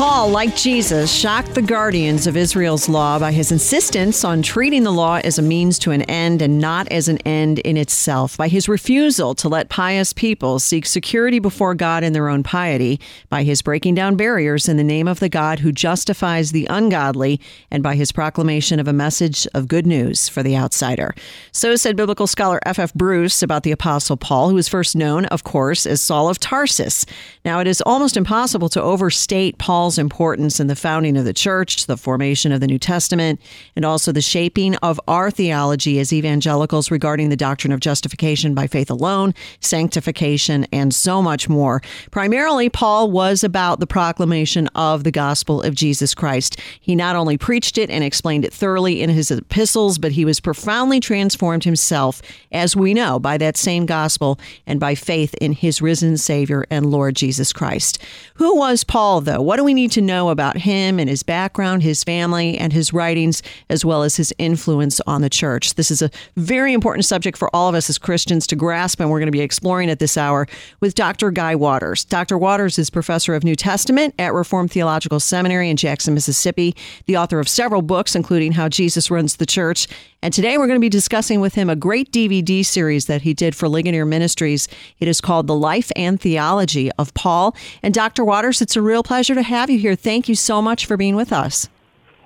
Paul, like Jesus, shocked the guardians of Israel's law by his insistence on treating the law as a means to an end and not as an end in itself, by his refusal to let pious people seek security before God in their own piety, by his breaking down barriers in the name of the God who justifies the ungodly, and by his proclamation of a message of good news for the outsider. So said biblical scholar F. F. Bruce about the Apostle Paul, who was first known, of course, as Saul of Tarsus. Now, it is almost impossible to overstate Paul's Paul's importance in the founding of the church, the formation of the New Testament, and also the shaping of our theology as evangelicals regarding the doctrine of justification by faith alone, sanctification, and so much more. Primarily, Paul was about the proclamation of the gospel of Jesus Christ. He not only preached it and explained it thoroughly in his epistles, but he was profoundly transformed himself, as we know, by that same gospel and by faith in his risen Savior and Lord Jesus Christ. Who was Paul, though? What do we need to know about him and his background, his family, and his writings, as well as his influence on the church. This is a very important subject for all of us as Christians to grasp, and we're going to be exploring it this hour with Dr. Guy Waters. Dr. Waters is professor of New Testament at Reformed Theological Seminary in Jackson, Mississippi, the author of several books, including How Jesus Runs the Church. And today we're going to be discussing with him a great DVD series that he did for Ligonier Ministries. It is called The Life and Theology of Paul. And Dr. Waters, it's a real pleasure to have you here. Thank you so much for being with us.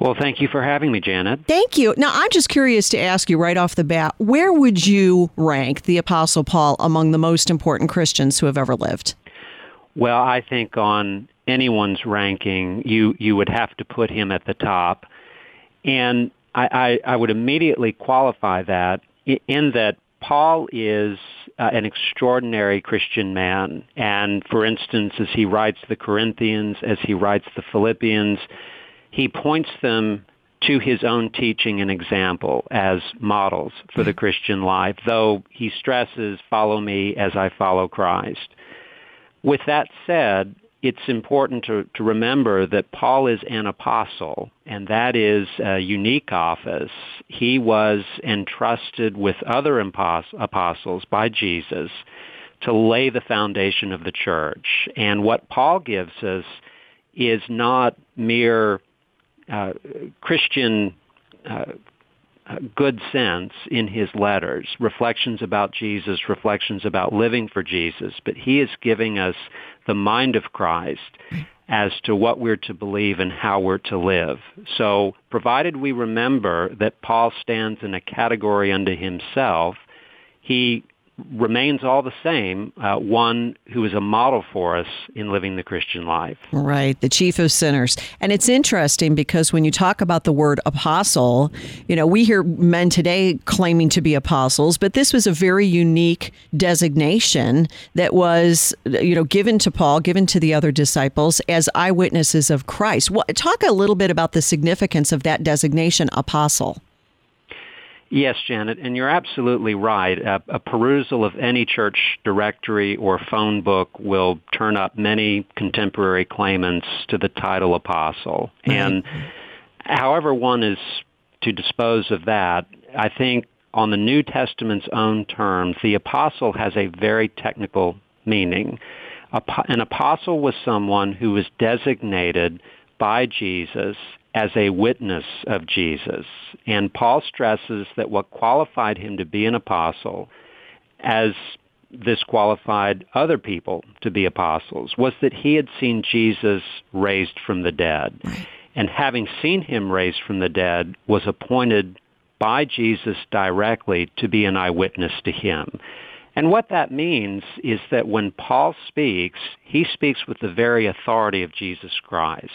Well, thank you for having me, Janet. Thank you. Now, I'm just curious to ask you right off the bat where would you rank the Apostle Paul among the most important Christians who have ever lived? Well, I think on anyone's ranking, you, you would have to put him at the top. And I, I, I would immediately qualify that in that Paul is uh, an extraordinary Christian man. And for instance, as he writes the Corinthians, as he writes the Philippians, he points them to his own teaching and example as models for the Christian life, though he stresses, follow me as I follow Christ. With that said, it's important to, to remember that Paul is an apostle, and that is a unique office. He was entrusted with other apostles by Jesus to lay the foundation of the church. And what Paul gives us is not mere uh, Christian uh, good sense in his letters, reflections about Jesus, reflections about living for Jesus, but he is giving us the mind of Christ as to what we're to believe and how we're to live. So provided we remember that Paul stands in a category unto himself, he remains all the same, uh, one who is a model for us in living the Christian life. Right, the chief of sinners. And it's interesting because when you talk about the word apostle, you know, we hear men today claiming to be apostles, but this was a very unique designation that was, you know, given to Paul, given to the other disciples as eyewitnesses of Christ. talk a little bit about the significance of that designation, apostle. Yes, Janet, and you're absolutely right. A, a, perusal of any church directory or phone book will turn up many contemporary claimants to the title apostle. Mm-hmm. And however one is to dispose of that, I think on the New Testament's own terms, the apostle has a very technical meaning. An apostle was someone who was designated by Jesus as a witness of Jesus. And Paul stresses that what qualified him to be an apostle, as this qualified other people to be apostles, was that he had seen Jesus raised from the dead. And having seen him raised from the dead, was appointed by Jesus directly to be an eyewitness to him. And what that means is that when Paul speaks, he speaks with the very authority of Jesus Christ.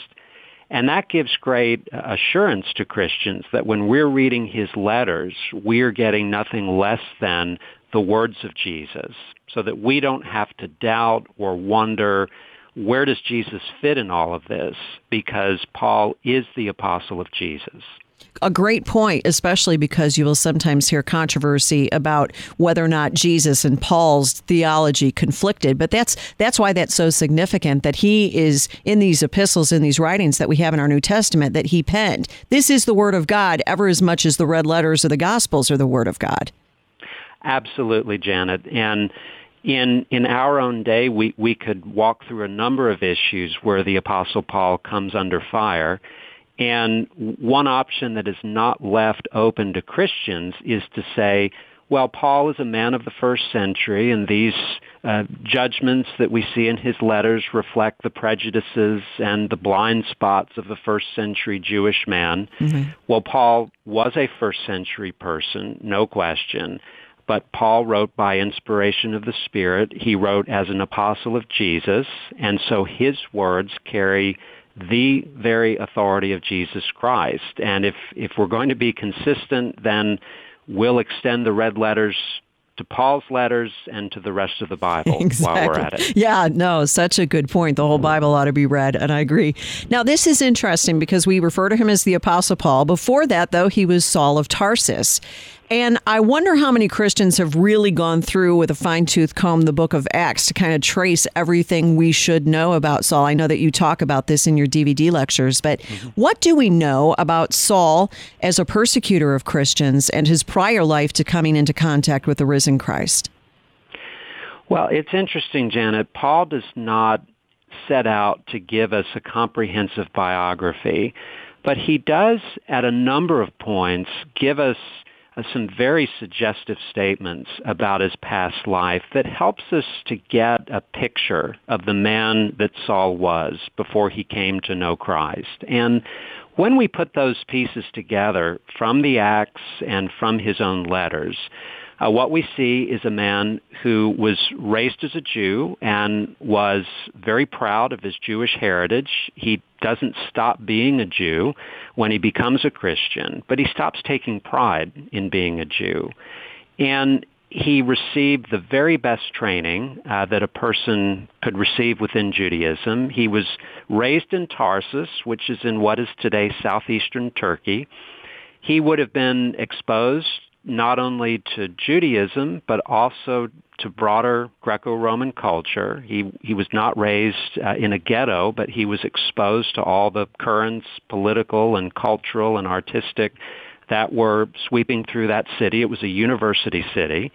And that gives great uh, assurance to Christians that when we're reading his letters, we're getting nothing less than the words of Jesus so that we don't have to doubt or wonder where does Jesus fit in all of this? Because Paul is the apostle of Jesus a great point, especially because you will sometimes hear controversy about whether or not Jesus and Paul's theology conflicted. But that's that's why that's so significant that he is in these epistles, in these writings that we have in our New Testament that he penned. This is the Word of God, ever as much as the red letters of the Gospels are the Word of God. Absolutely, Janet, and in in our own day, we we could walk through a number of issues where the Apostle Paul comes under fire and one option that is not left open to Christians is to say, well, Paul is a man of the first century, and these uh, judgments that we see in his letters reflect the prejudices and the blind spots of the first century Jewish man. Mm-hmm. Well, Paul was a first century person, no question, but Paul wrote by inspiration of the Spirit. He wrote as an apostle of Jesus, and so his words carry the very authority of Jesus Christ. And if, if we're going to be consistent, then we'll extend the red letters to Paul's letters and to the rest of the Bible exactly. while we're at it. Yeah, no, such a good point. The whole mm-hmm. Bible ought to be read, and I agree. Now, this is interesting because we refer to him as the Apostle Paul. Before that, though, he was Saul of Tarsus. And I wonder how many Christians have really gone through with a fine tooth comb the book of Acts to kind of trace everything we should know about Saul. I know that you talk about this in your DVD lectures, but mm-hmm. what do we know about Saul as a persecutor of Christians and his prior life to coming into contact with the risen Christ? Well, it's interesting, Janet. Paul does not set out to give us a comprehensive biography, but he does, at a number of points, give us some very suggestive statements about his past life that helps us to get a picture of the man that Saul was before he came to know Christ. And when we put those pieces together from the Acts and from his own letters, uh, what we see is a man who was raised as a Jew and was very proud of his Jewish heritage. He doesn't stop being a Jew when he becomes a Christian, but he stops taking pride in being a Jew. And he received the very best training uh, that a person could receive within Judaism. He was raised in Tarsus, which is in what is today southeastern Turkey. He would have been exposed not only to Judaism, but also to broader Greco-Roman culture. He, he was not raised uh, in a ghetto, but he was exposed to all the currents, political and cultural and artistic, that were sweeping through that city. It was a university city.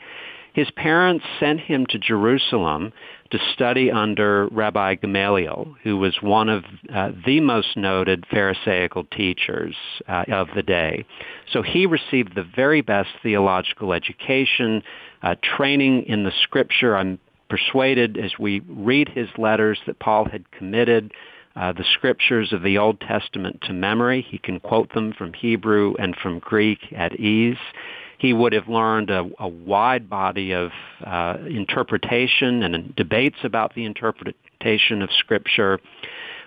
His parents sent him to Jerusalem to study under Rabbi Gamaliel, who was one of uh, the most noted Pharisaical teachers uh, of the day. So he received the very best theological education, uh, training in the scripture. I'm persuaded as we read his letters that Paul had committed uh, the scriptures of the Old Testament to memory. He can quote them from Hebrew and from Greek at ease he would have learned a, a wide body of uh, interpretation and debates about the interpretation of Scripture.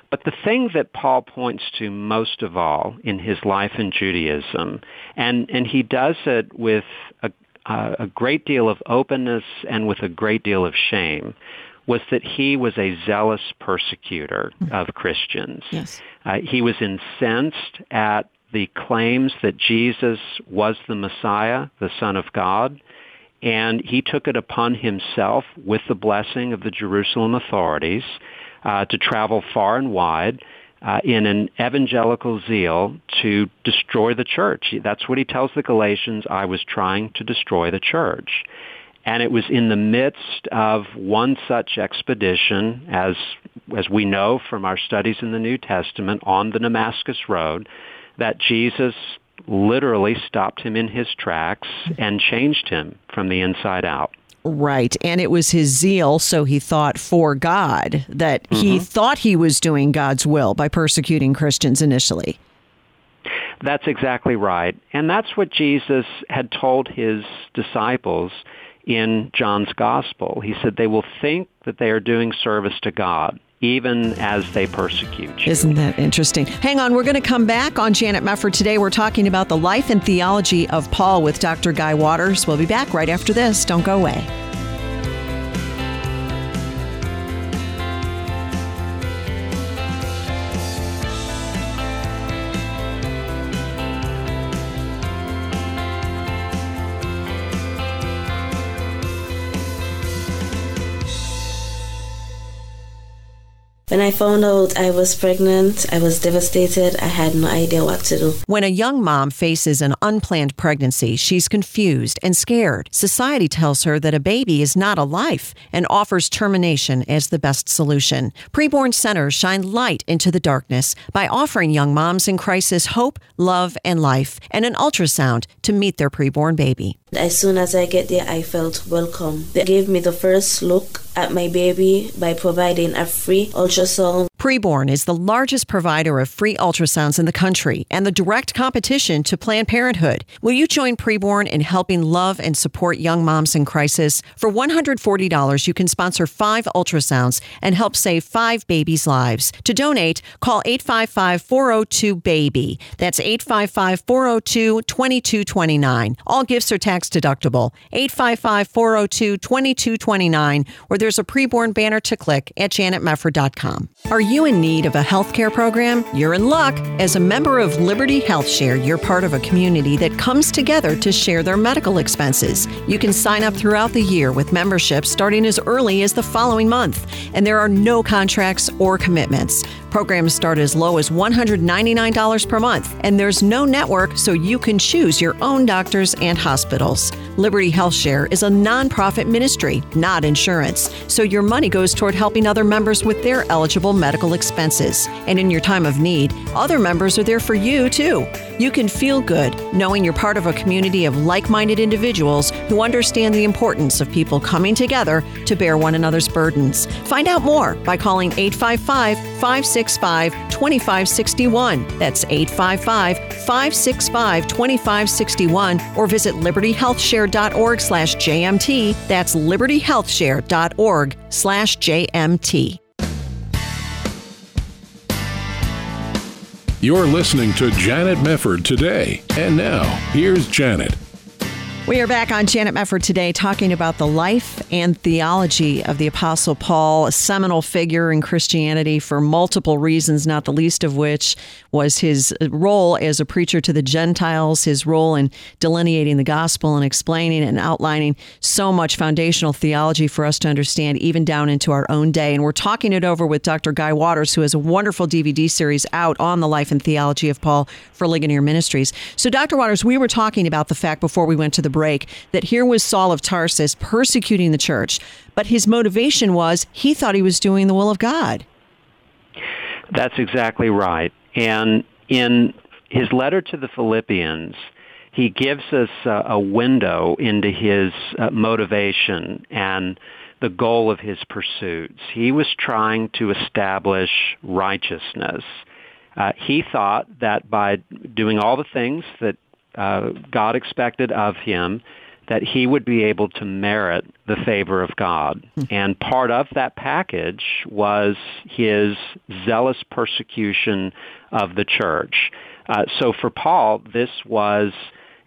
But the thing that Paul points to most of all in his life in Judaism, and, and he does it with a, a great deal of openness and with a great deal of shame, was that he was a zealous persecutor of Christians. Yes. Uh, he was incensed at the claims that Jesus was the Messiah, the Son of God, and he took it upon himself with the blessing of the Jerusalem authorities uh, to travel far and wide uh, in an evangelical zeal to destroy the church. That's what he tells the Galatians, I was trying to destroy the church. And it was in the midst of one such expedition, as, as we know from our studies in the New Testament, on the Damascus Road, that Jesus literally stopped him in his tracks and changed him from the inside out. Right. And it was his zeal, so he thought, for God, that mm-hmm. he thought he was doing God's will by persecuting Christians initially. That's exactly right. And that's what Jesus had told his disciples in John's gospel. He said they will think that they are doing service to God even as they persecute you. Isn't that interesting? Hang on, we're going to come back on Janet Mefford today. We're talking about the life and theology of Paul with Dr. Guy Waters. We'll be back right after this. Don't go away. When I found out I was pregnant, I was devastated. I had no idea what to do. When a young mom faces an unplanned pregnancy, she's confused and scared. Society tells her that a baby is not a life and offers termination as the best solution. Preborn centers shine light into the darkness by offering young moms in crisis hope, love, and life, and an ultrasound to meet their preborn baby. As soon as I get there, I felt welcome. They gave me the first look at my baby by providing a free ultrasound. Preborn is the largest provider of free ultrasounds in the country and the direct competition to Planned Parenthood. Will you join Preborn in helping love and support young moms in crisis? For $140, you can sponsor five ultrasounds and help save five babies' lives. To donate, call 855 402 BABY. That's 855 402 2229. All gifts are tax deductible. 855 402 2229, or there's a preborn banner to click at janetmefford.com. Are you in need of a health care program? You're in luck. As a member of Liberty Health Share, you're part of a community that comes together to share their medical expenses. You can sign up throughout the year with memberships starting as early as the following month, and there are no contracts or commitments. Programs start as low as $199 per month, and there's no network, so you can choose your own doctors and hospitals. Liberty Health Share is a nonprofit ministry, not insurance, so your money goes toward helping other members with their eligible medical expenses. And in your time of need, other members are there for you too. You can feel good knowing you're part of a community of like minded individuals who understand the importance of people coming together to bear one another's burdens. Find out more by calling 855 565 2561. That's 855 565 2561 or visit libertyhealthshare.org slash JMT. That's libertyhealthshare.org slash JMT. You're listening to Janet Mefford today. And now, here's Janet. We are back on Janet Mefford today talking about the life and theology of the Apostle Paul, a seminal figure in Christianity for multiple reasons, not the least of which was his role as a preacher to the Gentiles, his role in delineating the gospel and explaining and outlining so much foundational theology for us to understand, even down into our own day. And we're talking it over with Dr. Guy Waters, who has a wonderful DVD series out on the life and theology of Paul for Ligonier Ministries. So, Dr. Waters, we were talking about the fact before we went to the break that here was Saul of Tarsus persecuting the church, but his motivation was he thought he was doing the will of God. That's exactly right. And in his letter to the Philippians, he gives us a, window into his uh, motivation and the goal of his pursuits. He was trying to establish righteousness. Uh, he thought that by doing all the things that uh, God expected of him, that he would be able to merit the favor of God. And part of that package was his zealous persecution of the church. Uh, so for Paul, this was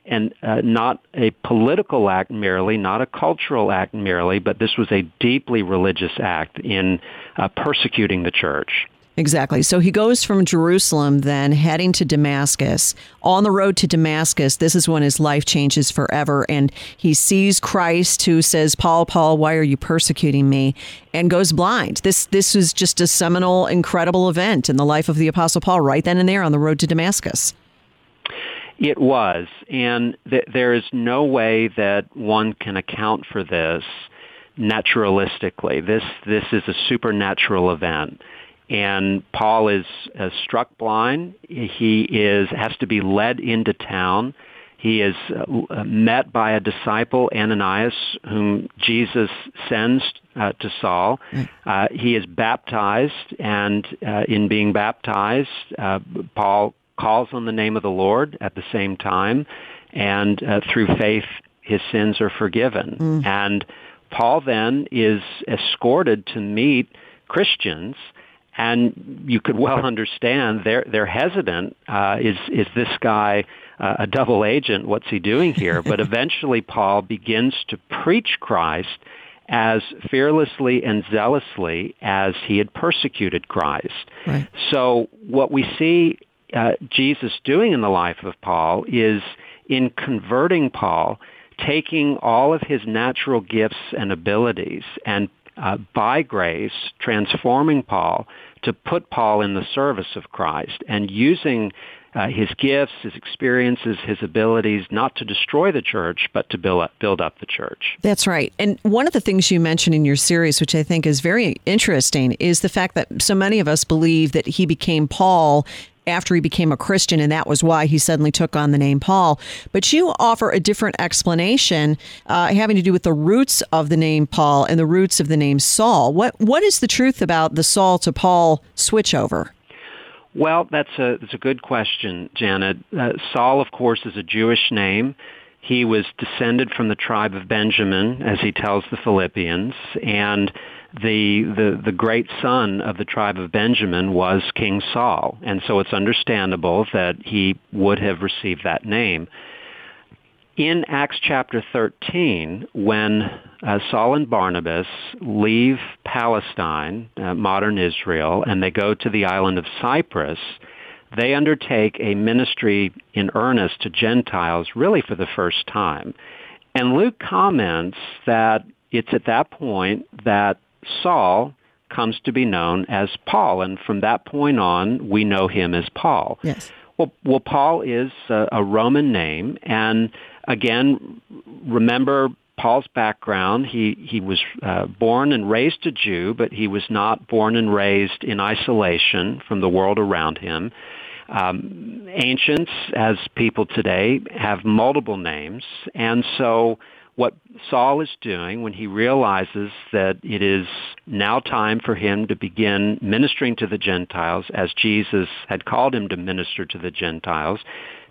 and uh, not a political act merely, not a cultural act merely, but this was a deeply religious act in uh, persecuting the church. Exactly. So he goes from Jerusalem, then heading to Damascus. On the road to Damascus, this is when his life changes forever. And he sees Christ who says, Paul, Paul, why are you persecuting me? And goes blind. This, this was just a seminal, incredible event in the life of the Apostle Paul right then and there on the road to Damascus. It was. And th- there is no way that one can account for this naturalistically. This, this is a supernatural event and Paul is uh, struck blind. He is has to be led into town. He is uh, met by a disciple, Ananias, whom Jesus sends uh, to Saul. Uh, he is baptized, and uh, in being baptized, uh, Paul calls on the name of the Lord at the same time, and through faith, his sins are forgiven. Mm. And Paul then is escorted to meet Christians and you could well understand they're they're hesitant. Uh, is is this guy uh, a double agent? What's he doing here? but eventually, Paul begins to preach Christ as fearlessly and zealously as he had persecuted Christ. Right. So what we see uh, Jesus doing in the life of Paul is in converting Paul, taking all of his natural gifts and abilities and uh, by grace transforming Paul to put Paul in the service of Christ and using uh, his gifts, his experiences, his abilities, not to destroy the church, but to build up, build up the church. That's right. And one of the things you mentioned in your series, which I think is very interesting, is the fact that so many of us believe that he became Paul after he became a Christian, and that was why he suddenly took on the name Paul. But you offer a different explanation uh, having to do with the roots of the name Paul and the roots of the name Saul. What what is the truth about the Saul to Paul switchover? Well, that's a that's a good question, Janet. Uh, Saul, of course, is a Jewish name. He was descended from the tribe of Benjamin, as he tells the Philippians, and the, the, the great son of the tribe of Benjamin was King Saul, and so it's understandable that he would have received that name. In Acts chapter 13, when uh, Saul and Barnabas leave Palestine, uh, modern Israel, and they go to the island of Cyprus, they undertake a ministry in earnest to Gentiles really for the first time. And Luke comments that it's at that point that Saul comes to be known as Paul, and from that point on, we know him as Paul. Yes. Well, well Paul is a, a Roman name, and again, remember Paul's background. He he was uh, born and raised a Jew, but he was not born and raised in isolation from the world around him. Um, ancients, as people today, have multiple names, and so what Saul is doing when he realizes that it is now time for him to begin ministering to the Gentiles as Jesus had called him to minister to the Gentiles,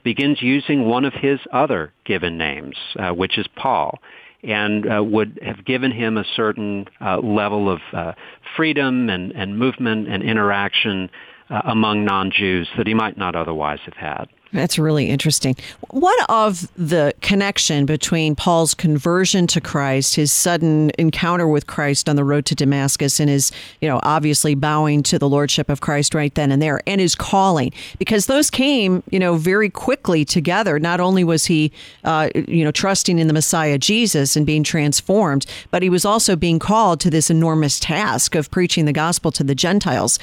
begins using one of his other given names, uh, which is Paul and uh, would have given him a certain uh, level of uh, freedom and, and movement and interaction uh, among non-Jews that he might not otherwise have had. That's really interesting. What of the connection between Paul's conversion to Christ, his sudden encounter with Christ on the road to Damascus, and his, you know, obviously bowing to the lordship of Christ right then and there, and his calling? Because those came, you know, very quickly together. Not only was he, uh, you know, trusting in the Messiah Jesus and being transformed, but he was also being called to this enormous task of preaching the gospel to the Gentiles.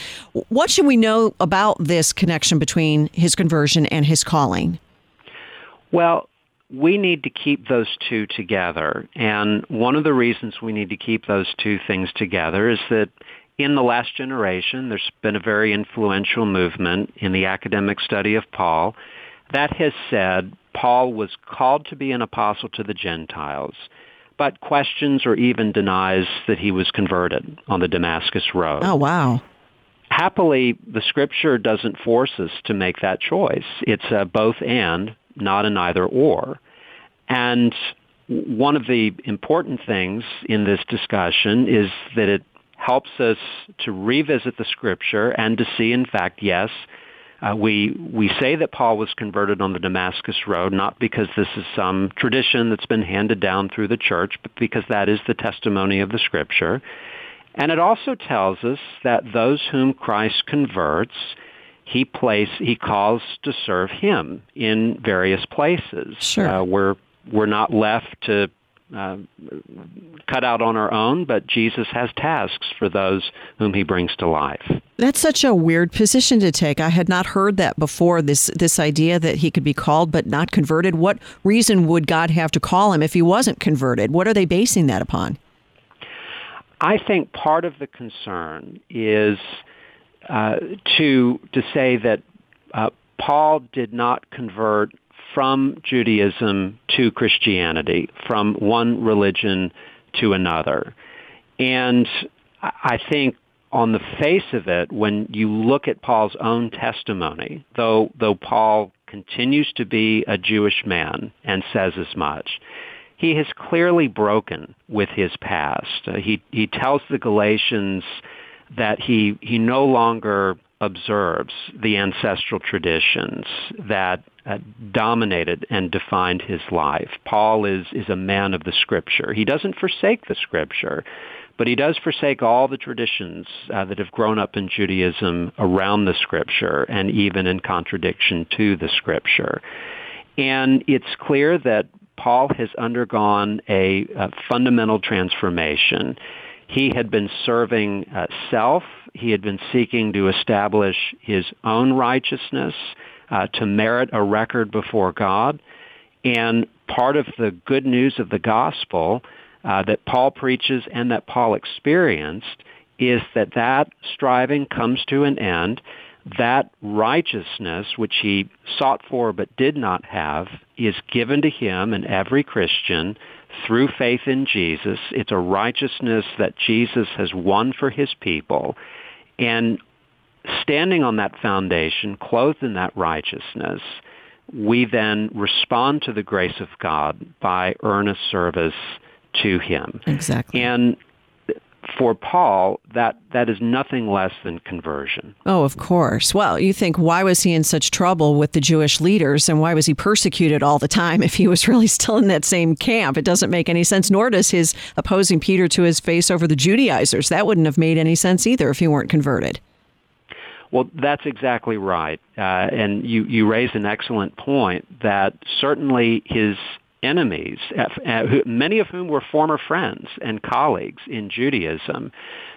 What should we know about this connection between his conversion and his his calling? Well, we need to keep those two together. And one of the reasons we need to keep those two things together is that in the last generation, there's been a very influential movement in the academic study of Paul that has said Paul was called to be an apostle to the Gentiles, but questions or even denies that he was converted on the Damascus Road. Oh, wow happily, the scripture doesn't force us to make that choice. It's a both and, not an either or. And one of the important things in this discussion is that it helps us to revisit the scripture and to see, in fact, yes, uh, we we say that Paul was converted on the Damascus Road not because this is some tradition that's been handed down through the church, but because that is the testimony of the Scripture. And it also tells us that those whom Christ converts, he place he calls to serve him in various places. Sure. Uh, we're we're not left to uh, cut out on our own, but Jesus has tasks for those whom he brings to life. That's such a weird position to take. I had not heard that before. This this idea that he could be called but not converted. What reason would God have to call him if he wasn't converted? What are they basing that upon? I think part of the concern is uh, to to say that uh, Paul did not convert from Judaism to Christianity, from one religion to another, and I think on the face of it, when you look at Paul's own testimony, though though Paul continues to be a Jewish man and says as much, he has clearly broken with his past. Uh, he, he tells the Galatians that he he no longer observes the ancestral traditions that uh, dominated and defined his life. Paul is is a man of the scripture. He doesn't forsake the scripture, but he does forsake all the traditions uh, that have grown up in Judaism around the scripture and even in contradiction to the scripture. And it's clear that Paul has undergone a, a fundamental transformation. He had been serving uh, self. He had been seeking to establish his own righteousness, uh, to merit a record before God. And part of the good news of the gospel uh, that Paul preaches and that Paul experienced is that that striving comes to an end. That righteousness, which he sought for but did not have, is given to him and every Christian through faith in Jesus. It's a righteousness that Jesus has won for his people. And standing on that foundation, clothed in that righteousness, we then respond to the grace of God by earnest service to him. Exactly. And for Paul, that, that is nothing less than conversion. Oh, of course. Well, you think, why was he in such trouble with the Jewish leaders and why was he persecuted all the time if he was really still in that same camp? It doesn't make any sense, nor does his opposing Peter to his face over the Judaizers. That wouldn't have made any sense either if he weren't converted. Well, that's exactly right. Uh, and you, you raise an excellent point that certainly his enemies, many of whom were former friends and colleagues in Judaism,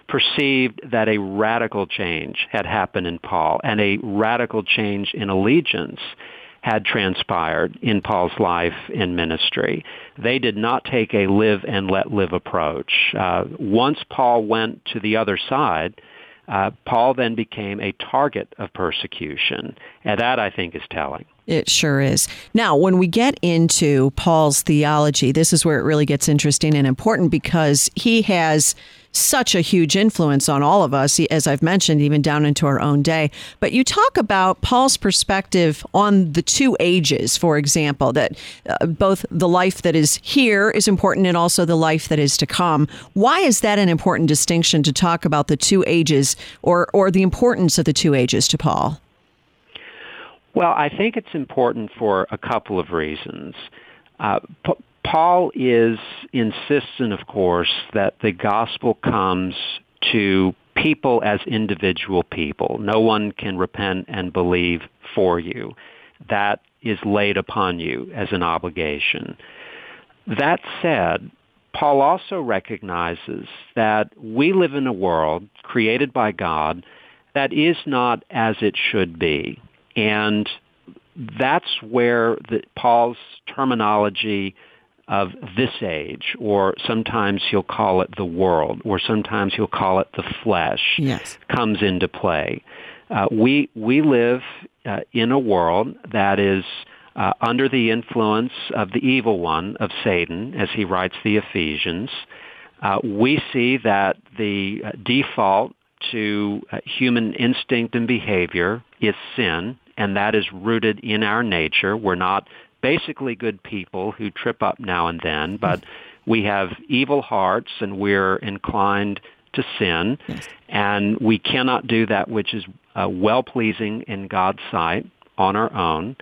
perceived that a radical change had happened in Paul and a radical change in allegiance had transpired in Paul's life and ministry. They did not take a live and let live approach. Uh, once Paul went to the other side, uh, Paul then became a target of persecution. And that, I think, is telling. It sure is. Now, when we get into Paul's theology, this is where it really gets interesting and important because he has such a huge influence on all of us, as I've mentioned, even down into our own day. But you talk about Paul's perspective on the two ages, for example, that uh, both the life that is here is important and also the life that is to come. Why is that an important distinction to talk about the two ages or, or the importance of the two ages to Paul? Well, I think it's important for a couple of reasons. Uh, P- Paul is insistent, of course, that the gospel comes to people as individual people. No one can repent and believe for you. That is laid upon you as an obligation. That said, Paul also recognizes that we live in a world created by God that is not as it should be. And that's where the, Paul's terminology of this age, or sometimes he'll call it the world, or sometimes he'll call it the flesh, yes. comes into play. Uh, we we live uh, in a world that is uh, under the influence of the evil one of Satan, as he writes the Ephesians. Uh, we see that the uh, default to uh, human instinct and behavior is sin, and that is rooted in our nature. We're not basically good people who trip up now and then, but we have evil hearts and we're inclined to sin, yes. and we cannot do that which is uh, well-pleasing in God's sight on our own.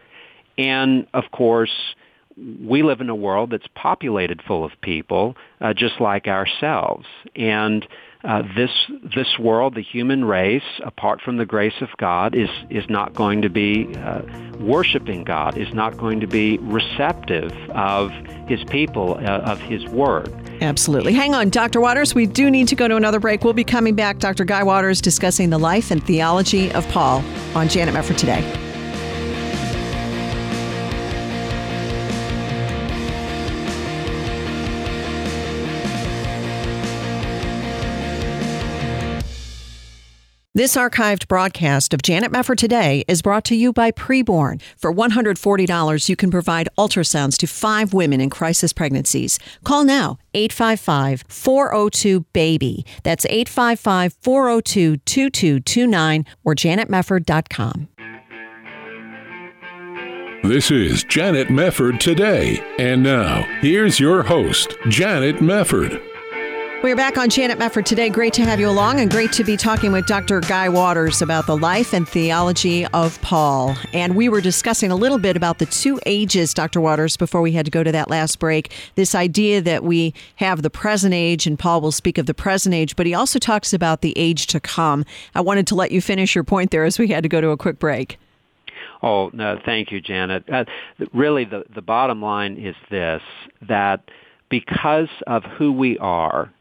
And of course, we live in a world that's populated full of people uh, just like ourselves. And uh, this this world, the human race, apart from the grace of God, is is not going to be uh, worshiping God, is not going to be receptive of His people, uh, of His word. Absolutely. Hang on, Dr. Waters. We do need to go to another break. We'll be coming back. Dr. Guy Waters discussing the life and theology of Paul on Janet Mefford today. This archived broadcast of Janet Mefford Today is brought to you by Preborn. For $140, you can provide ultrasounds to five women in crisis pregnancies. Call now, 855-402-BABY. That's 855-402-2229 or janetmefford.com. This is Janet Mefford Today. And now, here's your host, Janet Mefford. We're back on Janet Mefford today. Great to have you along and great to be talking with Dr. Guy Waters about the life and theology of Paul. And we were discussing a little bit about the two ages, Dr. Waters, before we had to go to that last break. This idea that we have the present age, and Paul will speak of the present age, but he also talks about the age to come. I wanted to let you finish your point there as we had to go to a quick break. Oh, no, thank you, Janet. Uh, really, the, the bottom line is this that because of who we are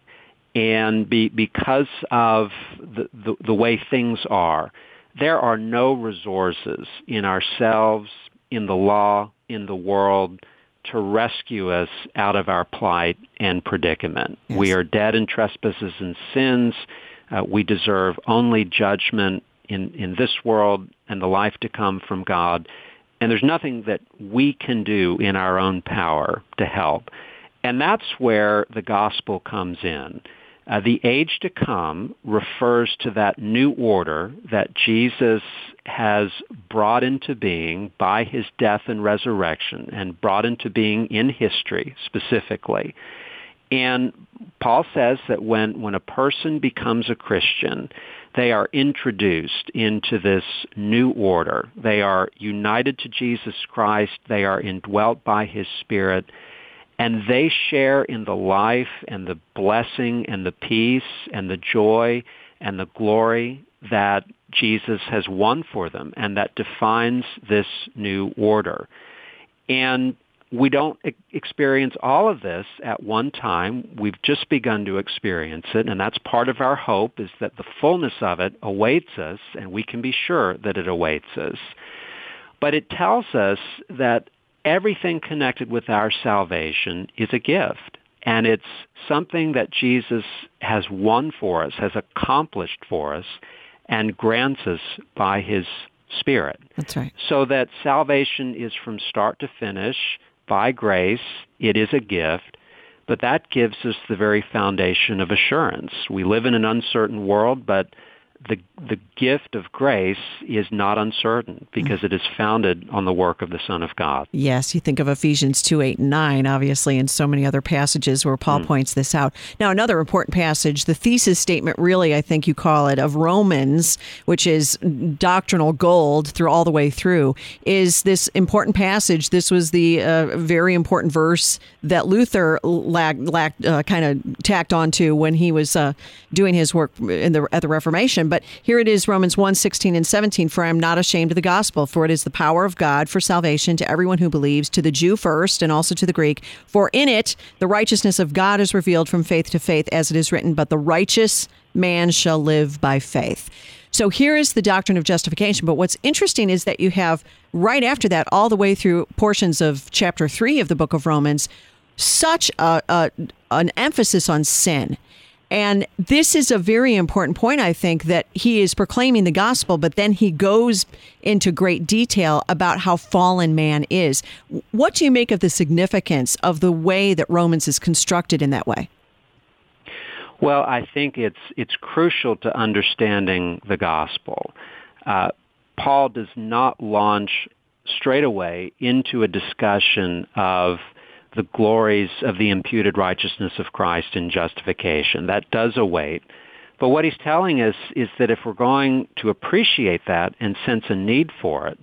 and be, because of the, the, the way things are, there are no resources in ourselves, in the law, in the world to rescue us out of our plight and predicament. Yes. We are dead in trespasses and sins. Uh, we deserve only judgment in, in this world and the life to come from God. And there's nothing that we can do in our own power to help. And that's where the gospel comes in. Uh, the age to come refers to that new order that Jesus has brought into being by his death and resurrection and brought into being in history specifically. And Paul says that when, when a person becomes a Christian, they are introduced into this new order. They are united to Jesus Christ. They are indwelt by his Spirit and they share in the life and the blessing and the peace and the joy and the glory that Jesus has won for them and that defines this new order. And we don't experience all of this at one time. We've just begun to experience it, and that's part of our hope is that the fullness of it awaits us, and we can be sure that it awaits us. But it tells us that everything connected with our salvation is a gift. And it's something that Jesus has won for us, has accomplished for us, and grants us by his Spirit. That's right. So that salvation is from start to finish by grace. It is a gift, but that gives us the very foundation of assurance. We live in an uncertain world, but the the gift of grace is not uncertain because it is founded on the work of the Son of God. Yes, you think of Ephesians 2, 8, and 9, obviously, and so many other passages where Paul mm. points this out. Now, another important passage, the thesis statement, really, I think you call it, of Romans, which is doctrinal gold through all the way through, is this important passage. This was the uh, very important verse that Luther lacked, lacked uh, kind of tacked onto when he was uh, doing his work in the, at the Reformation. But but here it is Romans 1 16 and 17. For I am not ashamed of the gospel, for it is the power of God for salvation to everyone who believes, to the Jew first, and also to the Greek. For in it the righteousness of God is revealed from faith to faith, as it is written, But the righteous man shall live by faith. So here is the doctrine of justification. But what's interesting is that you have right after that, all the way through portions of chapter three of the book of Romans, such a, a an emphasis on sin and this is a very important point, I think, that he is proclaiming the gospel, but then he goes into great detail about how fallen man is. What do you make of the significance of the way that Romans is constructed in that way? Well, I think it's it's crucial to understanding the gospel. Uh, Paul does not launch straight away into a discussion of the glories of the imputed righteousness of Christ in justification. That does await. But what he's telling us is that if we're going to appreciate that and sense a need for it,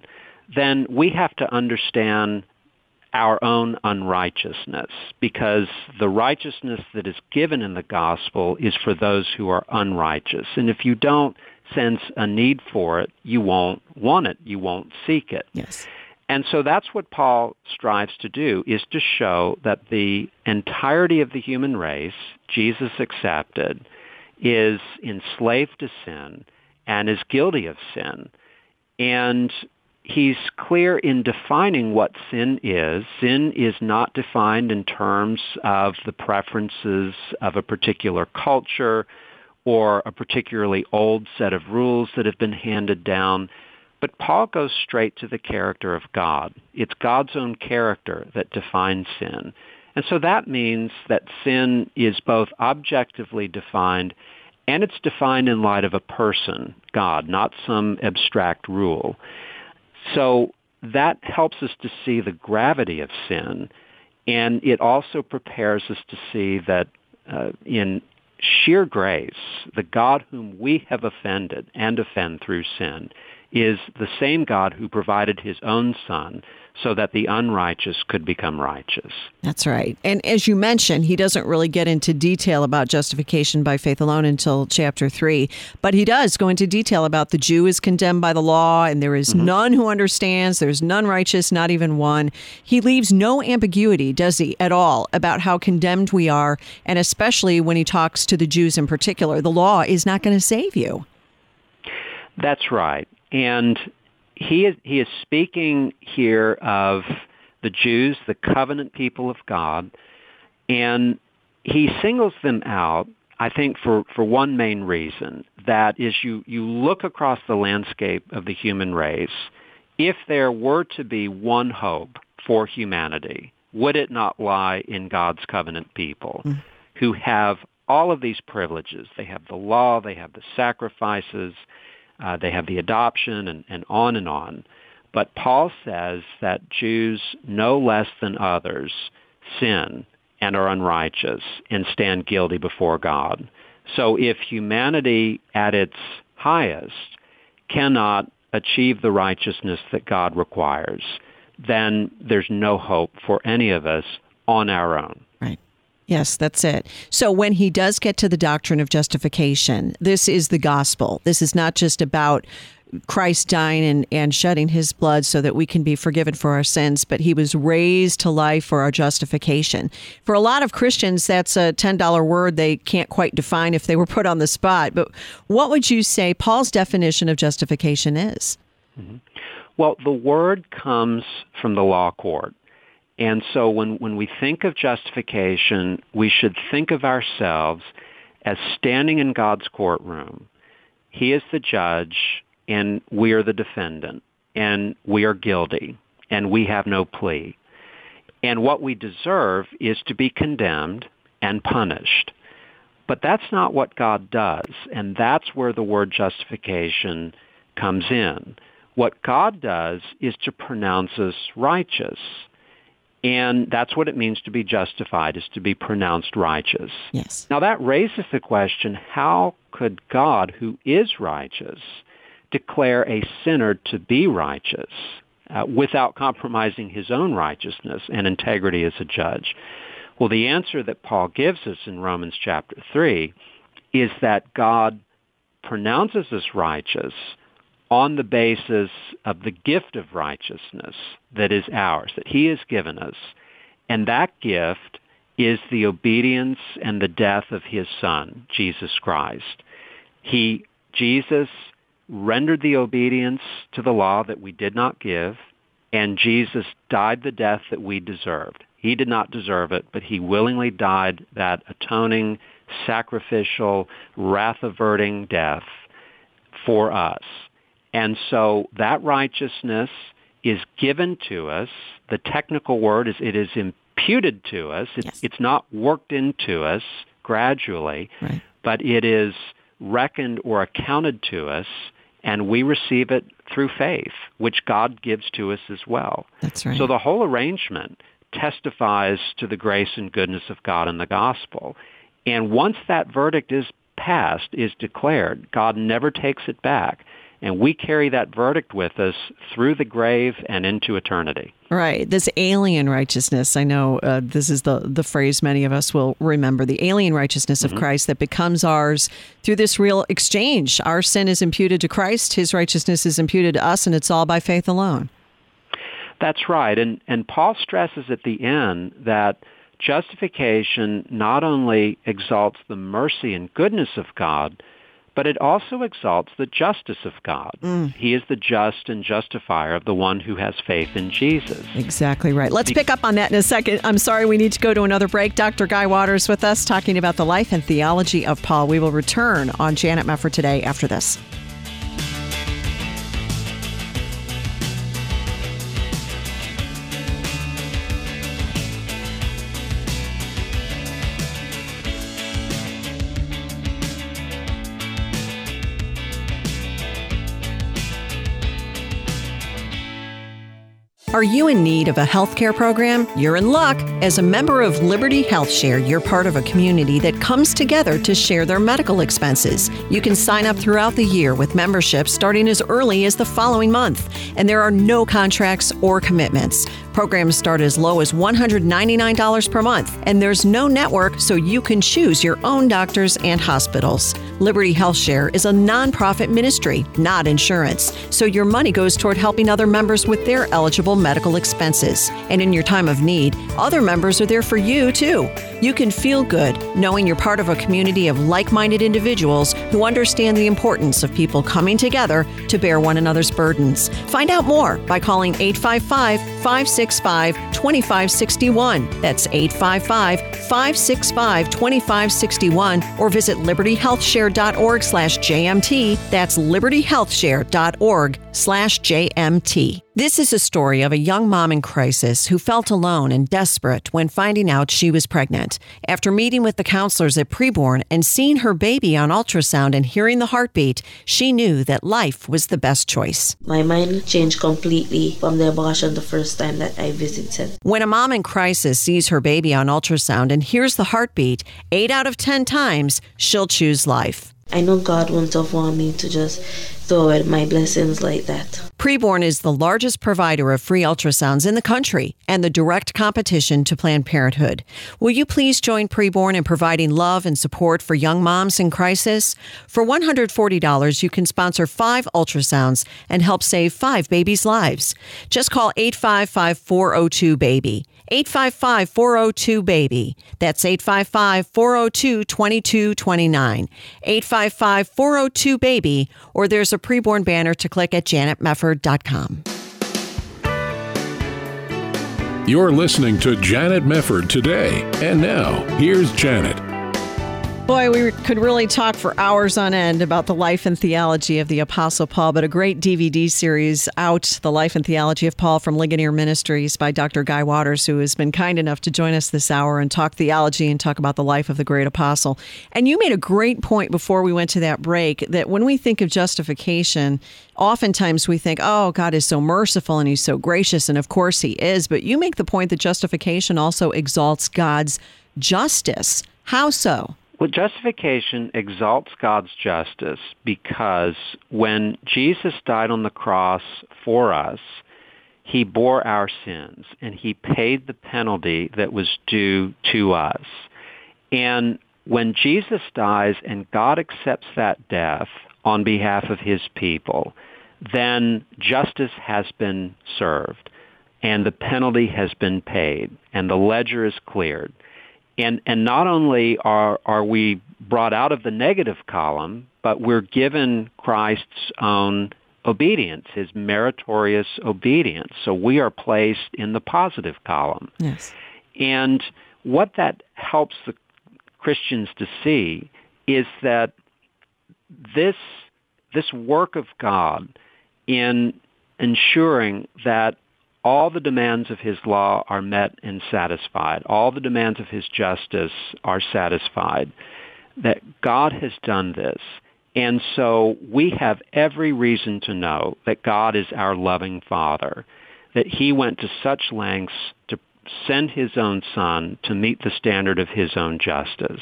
then we have to understand our own unrighteousness because the righteousness that is given in the gospel is for those who are unrighteous. And if you don't sense a need for it, you won't want it. You won't seek it. Yes. And so that's what Paul strives to do, is to show that the entirety of the human race, Jesus accepted, is enslaved to sin and is guilty of sin. And he's clear in defining what sin is. Sin is not defined in terms of the preferences of a particular culture or a particularly old set of rules that have been handed down. But Paul goes straight to the character of God. It's God's own character that defines sin. And so that means that sin is both objectively defined and it's defined in light of a person, God, not some abstract rule. So that helps us to see the gravity of sin, and it also prepares us to see that uh, in sheer grace, the God whom we have offended and offend through sin, is the same God who provided his own son so that the unrighteous could become righteous. That's right. And as you mentioned, he doesn't really get into detail about justification by faith alone until chapter 3, but he does go into detail about the Jew is condemned by the law and there is mm-hmm. none who understands, there's none righteous, not even one. He leaves no ambiguity, does he, at all about how condemned we are, and especially when he talks to the Jews in particular. The law is not going to save you. That's right. And he is, he is speaking here of the Jews, the covenant people of God, and he singles them out, I think, for, for one main reason. That is you, you look across the landscape of the human race, if there were to be one hope for humanity, would it not lie in God's covenant people mm. who have all of these privileges? They have the law, they have the sacrifices, uh, they have the adoption and, and on and on. But Paul says that Jews, no less than others, sin and are unrighteous and stand guilty before God. So if humanity at its highest cannot achieve the righteousness that God requires, then there's no hope for any of us on our own. Right. Yes, that's it. So when he does get to the doctrine of justification, this is the gospel. This is not just about Christ dying and, and shedding his blood so that we can be forgiven for our sins, but he was raised to life for our justification. For a lot of Christians, that's a $10 word they can't quite define if they were put on the spot. But what would you say Paul's definition of justification is? Mm-hmm. Well, the word comes from the law court. And so when, when we think of justification, we should think of ourselves as standing in God's courtroom. He is the judge and we are the defendant and we are guilty and we have no plea. And what we deserve is to be condemned and punished. But that's not what God does. And that's where the word justification comes in. What God does is to pronounce us righteous. And that's what it means to be justified, is to be pronounced righteous. Yes. Now that raises the question, how could God, who is righteous, declare a sinner to be righteous uh, without compromising his own righteousness and integrity as a judge? Well, the answer that Paul gives us in Romans chapter 3 is that God pronounces us righteous on the basis of the gift of righteousness that is ours, that he has given us. And that gift is the obedience and the death of his son, Jesus Christ. He, Jesus rendered the obedience to the law that we did not give, and Jesus died the death that we deserved. He did not deserve it, but he willingly died that atoning, sacrificial, wrath-averting death for us. And so that righteousness is given to us. The technical word is it is imputed to us. It, yes. It's not worked into us gradually, right. but it is reckoned or accounted to us, and we receive it through faith, which God gives to us as well. That's right. So the whole arrangement testifies to the grace and goodness of God in the gospel. And once that verdict is passed, is declared, God never takes it back and we carry that verdict with us through the grave and into eternity. Right. This alien righteousness, I know uh, this is the, the phrase many of us will remember the alien righteousness mm-hmm. of Christ that becomes ours through this real exchange. Our sin is imputed to Christ, his righteousness is imputed to us, and it's all by faith alone. That's right. And, and Paul stresses at the end that justification not only exalts the mercy and goodness of God, but it also exalts the justice of God. Mm. He is the just and justifier of the one who has faith in Jesus. Exactly right. Let's pick up on that in a second. I'm sorry we need to go to another break. Dr. Guy Waters with us talking about the life and theology of Paul. We will return on Janet Mefford today after this. Are you in need of a healthcare program? You're in luck. As a member of Liberty Health Share, you're part of a community that comes together to share their medical expenses. You can sign up throughout the year with membership starting as early as the following month, and there are no contracts or commitments. Programs start as low as $199 per month, and there's no network, so you can choose your own doctors and hospitals. Liberty Health Share is a nonprofit ministry, not insurance, so your money goes toward helping other members with their eligible medical expenses. And in your time of need, other members are there for you too. You can feel good knowing you're part of a community of like minded individuals who understand the importance of people coming together to bear one another's burdens. Find out more by calling 855 565 2561. That's 855 565 2561 or visit libertyhealthshare.org slash JMT. That's libertyhealthshare.org slash JMT. This is a story of a young mom in crisis who felt alone and desperate when finding out she was pregnant. After meeting with the counselors at preborn and seeing her baby on ultrasound and hearing the heartbeat, she knew that life was the best choice. My mind changed completely from the abortion the first time that I visited. When a mom in crisis sees her baby on ultrasound and hears the heartbeat, eight out of 10 times, she'll choose life. I know God wouldn't have wanted me to just throw away my blessings like that. Preborn is the largest provider of free ultrasounds in the country and the direct competition to Planned Parenthood. Will you please join Preborn in providing love and support for young moms in crisis? For $140, you can sponsor five ultrasounds and help save five babies' lives. Just call 855 402 BABY. 855 402 BABY. That's 855 402 2229. 855 402 BABY, or there's a preborn banner to click at janetmefford.com. You're listening to Janet Mefford today. And now, here's Janet. Boy, we could really talk for hours on end about the life and theology of the Apostle Paul, but a great DVD series out, The Life and Theology of Paul from Ligonier Ministries by Dr. Guy Waters, who has been kind enough to join us this hour and talk theology and talk about the life of the great apostle. And you made a great point before we went to that break that when we think of justification, oftentimes we think, oh, God is so merciful and he's so gracious. And of course he is. But you make the point that justification also exalts God's justice. How so? Well, justification exalts God's justice because when Jesus died on the cross for us, he bore our sins and he paid the penalty that was due to us. And when Jesus dies and God accepts that death on behalf of his people, then justice has been served and the penalty has been paid and the ledger is cleared and and not only are are we brought out of the negative column, but we're given Christ's own obedience, his meritorious obedience. So we are placed in the positive column. Yes. And what that helps the Christians to see is that this this work of God in ensuring that all the demands of his law are met and satisfied. All the demands of his justice are satisfied. That God has done this. And so we have every reason to know that God is our loving Father, that he went to such lengths to send his own son to meet the standard of his own justice.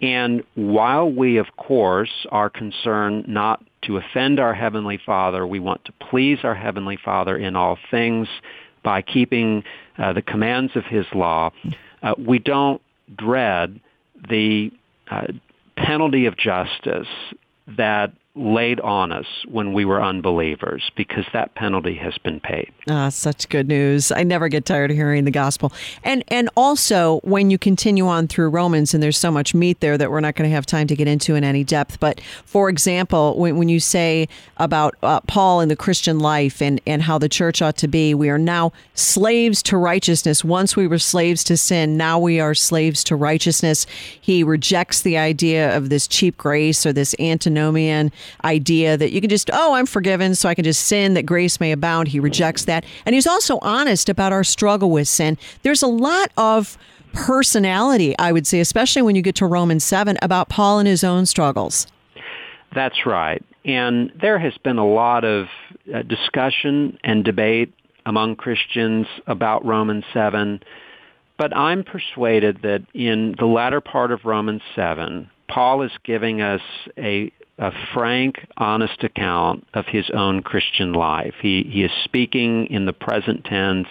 And while we, of course, are concerned not to offend our Heavenly Father, we want to please our Heavenly Father in all things by keeping uh, the commands of His law, uh, we don't dread the uh, penalty of justice that laid on us when we were unbelievers because that penalty has been paid. Ah, such good news. I never get tired of hearing the gospel. And and also when you continue on through Romans and there's so much meat there that we're not going to have time to get into in any depth, but for example, when, when you say about uh, Paul and the Christian life and and how the church ought to be, we are now slaves to righteousness. Once we were slaves to sin, now we are slaves to righteousness. He rejects the idea of this cheap grace or this antinomian idea that you can just, oh, I'm forgiven, so I can just sin that grace may abound. He rejects that. And he's also honest about our struggle with sin. There's a lot of personality, I would say, especially when you get to Romans 7, about Paul and his own struggles. That's right. And there has been a lot of uh, discussion and debate among Christians about Romans 7. But I'm persuaded that in the latter part of Romans 7, Paul is giving us a, a frank, honest account of his own Christian life. He, he is speaking in the present tense,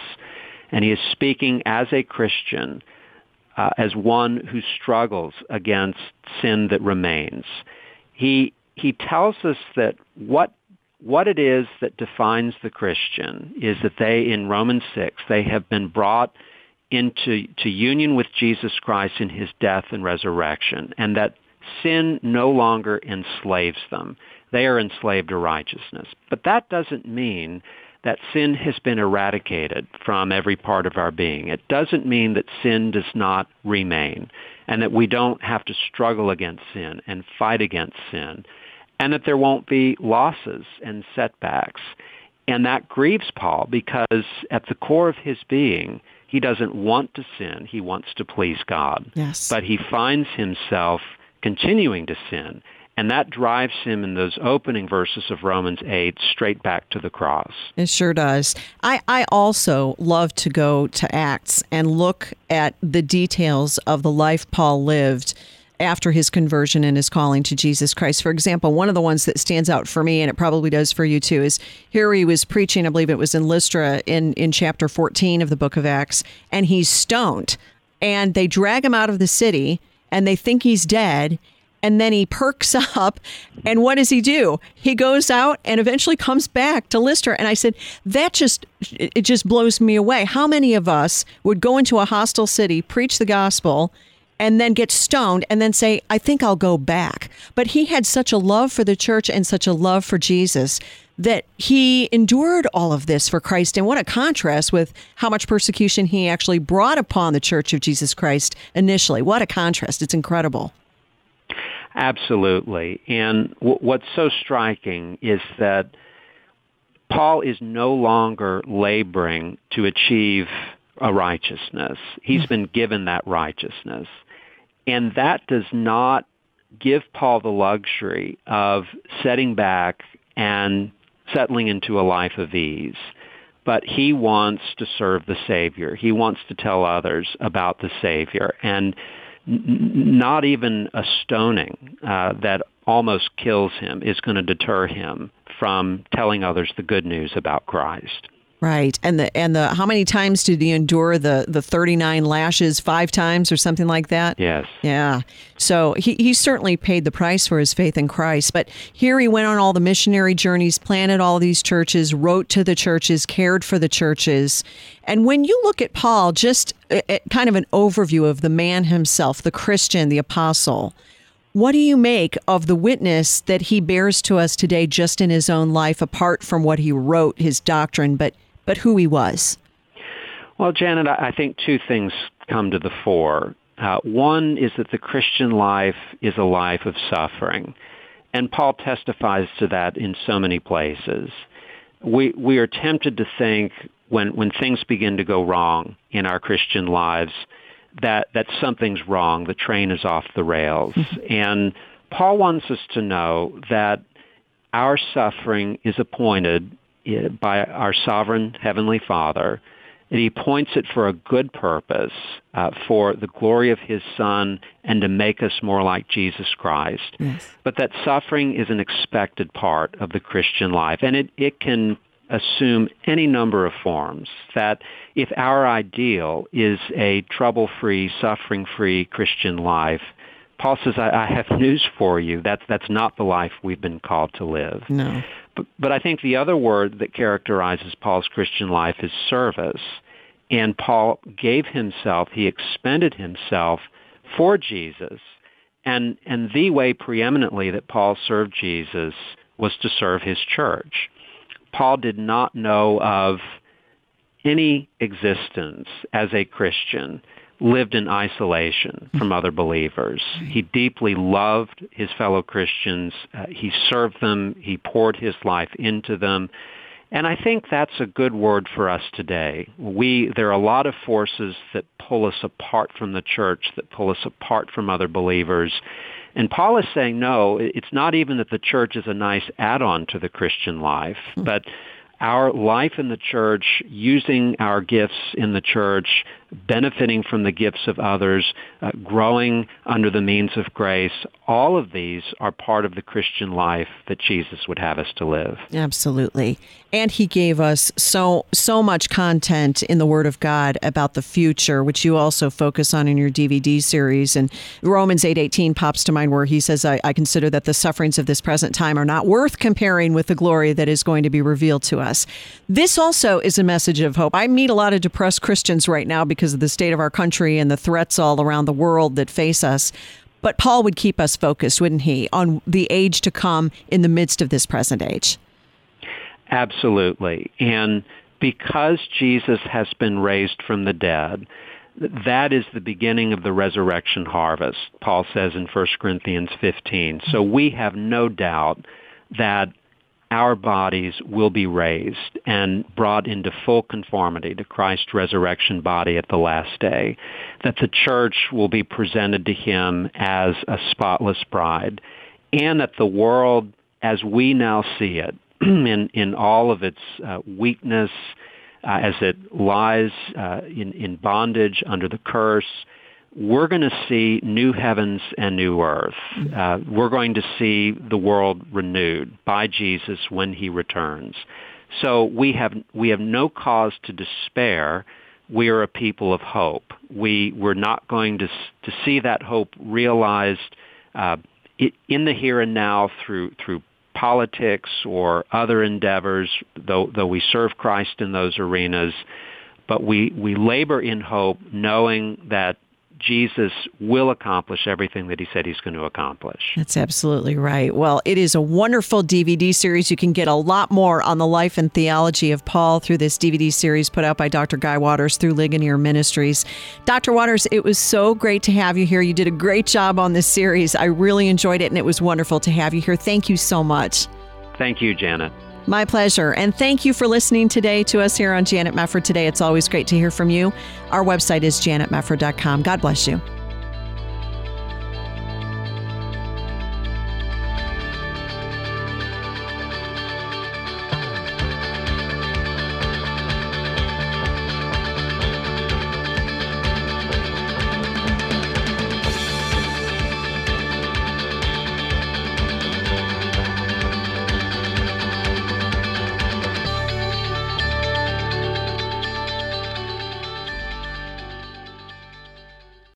and he is speaking as a Christian, uh, as one who struggles against sin that remains. He, he tells us that what what it is that defines the Christian is that they, in Romans 6, they have been brought into to union with Jesus Christ in his death and resurrection, and that sin no longer enslaves them. They are enslaved to righteousness. But that doesn't mean that sin has been eradicated from every part of our being. It doesn't mean that sin does not remain and that we don't have to struggle against sin and fight against sin and that there won't be losses and setbacks. And that grieves Paul because at the core of his being, he doesn't want to sin. He wants to please God. Yes. But he finds himself continuing to sin. And that drives him in those opening verses of Romans 8 straight back to the cross. It sure does. I, I also love to go to Acts and look at the details of the life Paul lived after his conversion and his calling to Jesus Christ. For example, one of the ones that stands out for me, and it probably does for you too, is here he was preaching, I believe it was in Lystra in, in chapter 14 of the book of Acts, and he's stoned. And they drag him out of the city, and they think he's dead. And then he perks up, and what does he do? He goes out and eventually comes back to Lystra. And I said, that just it just blows me away. How many of us would go into a hostile city, preach the gospel, and then get stoned and then say, I think I'll go back. But he had such a love for the church and such a love for Jesus that he endured all of this for Christ. And what a contrast with how much persecution he actually brought upon the church of Jesus Christ initially. What a contrast. It's incredible. Absolutely. And w- what's so striking is that Paul is no longer laboring to achieve a righteousness. He's mm. been given that righteousness. And that does not give Paul the luxury of setting back and settling into a life of ease. But he wants to serve the Savior. He wants to tell others about the Savior. And n- not even a stoning uh, that almost kills him is going to deter him from telling others the good news about Christ. Right. And the and the how many times did he endure the the 39 lashes? 5 times or something like that? Yes. Yeah. So he he certainly paid the price for his faith in Christ, but here he went on all the missionary journeys, planted all these churches, wrote to the churches, cared for the churches. And when you look at Paul, just a, a, kind of an overview of the man himself, the Christian, the apostle, what do you make of the witness that he bears to us today just in his own life apart from what he wrote, his doctrine, but but who he was? Well, Janet, I think two things come to the fore. Uh, one is that the Christian life is a life of suffering, and Paul testifies to that in so many places. We we are tempted to think when when things begin to go wrong in our Christian lives that that something's wrong, the train is off the rails, and Paul wants us to know that our suffering is appointed by our sovereign heavenly Father, and he points it for a good purpose, uh, for the glory of his Son, and to make us more like Jesus Christ. Yes. But that suffering is an expected part of the Christian life, and it, it can assume any number of forms. That if our ideal is a trouble-free, suffering-free Christian life, Paul says, I, I have news for you. That's, that's not the life we've been called to live. No. But, but I think the other word that characterizes Paul's Christian life is service. And Paul gave himself, he expended himself for Jesus. And, and the way preeminently that Paul served Jesus was to serve his church. Paul did not know of any existence as a Christian lived in isolation from mm-hmm. other believers. Mm-hmm. He deeply loved his fellow Christians. Uh, he served them. He poured his life into them. And I think that's a good word for us today. We, there are a lot of forces that pull us apart from the church, that pull us apart from other believers. And Paul is saying, no, it's not even that the church is a nice add-on to the Christian life, hmm. but our life in the church, using our gifts in the church, benefiting from the gifts of others, uh, growing under the means of grace, all of these are part of the Christian life that Jesus would have us to live. Absolutely. And he gave us so so much content in the word of God about the future, which you also focus on in your DVD series. And Romans 8:18 pops to mind where he says, I, I consider that the sufferings of this present time are not worth comparing with the glory that is going to be revealed to us. This also is a message of hope. I meet a lot of depressed Christians right now because of the state of our country and the threats all around the world that face us. But Paul would keep us focused, wouldn't he, on the age to come in the midst of this present age? Absolutely. And because Jesus has been raised from the dead, that is the beginning of the resurrection harvest, Paul says in 1 Corinthians 15. So we have no doubt that our bodies will be raised and brought into full conformity to Christ's resurrection body at the last day, that the church will be presented to him as a spotless bride, and that the world, as we now see it, in, in all of its uh, weakness, uh, as it lies uh, in, in bondage under the curse, we're going to see new heavens and new earth. Uh, we're going to see the world renewed by Jesus when he returns. So we have we have no cause to despair. We are a people of hope. We we're not going to to see that hope realized uh, in the here and now through through politics or other endeavors. Though though we serve Christ in those arenas, but we we labor in hope, knowing that Jesus will accomplish everything that he said he's going to accomplish. That's absolutely right. Well, it is a wonderful DVD series. You can get a lot more on the life and theology of Paul through this DVD series put out by Dr. Guy Waters through Ligonier Ministries. Dr. Waters, it was so great to have you here. You did a great job on this series. I really enjoyed it, and it was wonderful to have you here. Thank you so much. Thank you, Janet. My pleasure. And thank you for listening today to us here on Janet Mefford Today. It's always great to hear from you. Our website is janetmefford.com. God bless you.